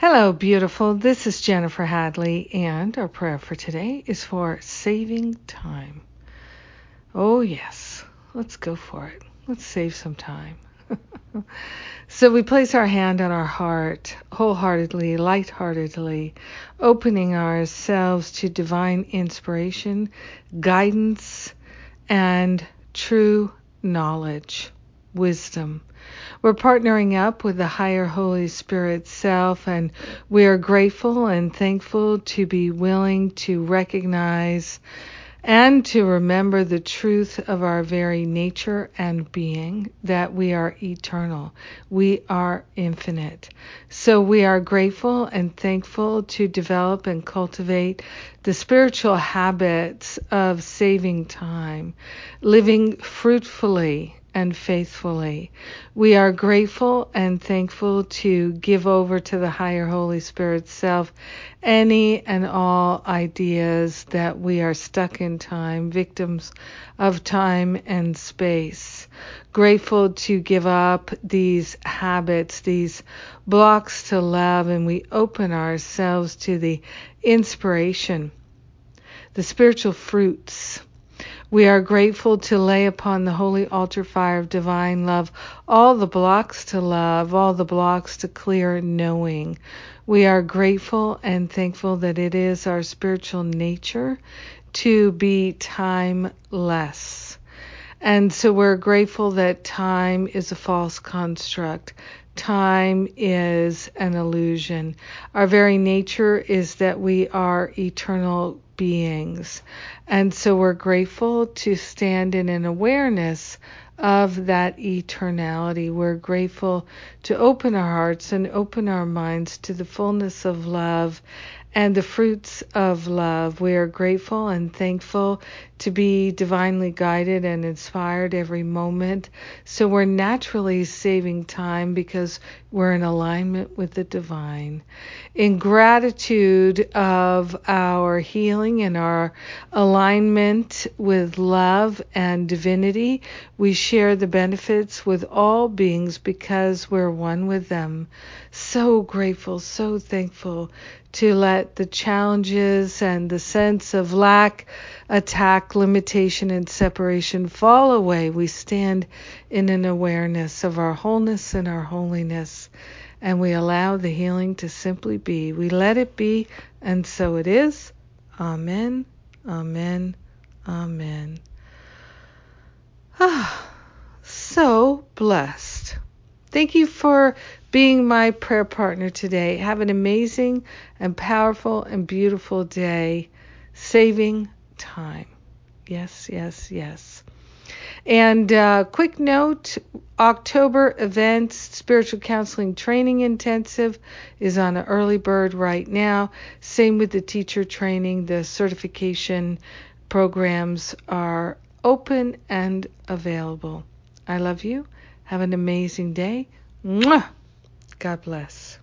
Hello, beautiful. This is Jennifer Hadley, and our prayer for today is for saving time. Oh, yes. Let's go for it. Let's save some time. so we place our hand on our heart wholeheartedly, lightheartedly, opening ourselves to divine inspiration, guidance, and true knowledge, wisdom. We're partnering up with the higher Holy Spirit self, and we are grateful and thankful to be willing to recognize and to remember the truth of our very nature and being that we are eternal. We are infinite. So we are grateful and thankful to develop and cultivate the spiritual habits of saving time, living fruitfully and faithfully. We are grateful and thankful to give over to the higher Holy Spirit self any and all ideas that we are stuck in time, victims of time and space. Grateful to give up these habits, these blocks to love, and we open ourselves to the inspiration, the spiritual fruits we are grateful to lay upon the holy altar fire of divine love all the blocks to love, all the blocks to clear knowing. We are grateful and thankful that it is our spiritual nature to be timeless. And so we're grateful that time is a false construct. Time is an illusion. Our very nature is that we are eternal beings. And so we're grateful to stand in an awareness of that eternality. We're grateful to open our hearts and open our minds to the fullness of love and the fruits of love. We are grateful and thankful to be divinely guided and inspired every moment. So we're naturally saving time because we're in alignment with the divine. In gratitude of our healing and our alignment with love and divinity, we share the benefits with all beings because we're one with them. So grateful, so thankful to let the challenges and the sense of lack, attack, limitation, and separation fall away. We stand in an awareness of our wholeness and our holiness, and we allow the healing to simply be. We let it be, and so it is. Amen, amen, amen. Ah, so blessed. Thank you for being my prayer partner today. Have an amazing and powerful and beautiful day, saving time. Yes, yes, yes. And uh, quick note October events, spiritual counseling training intensive is on an early bird right now. Same with the teacher training, the certification programs are open and available. I love you. Have an amazing day. Mwah! God bless.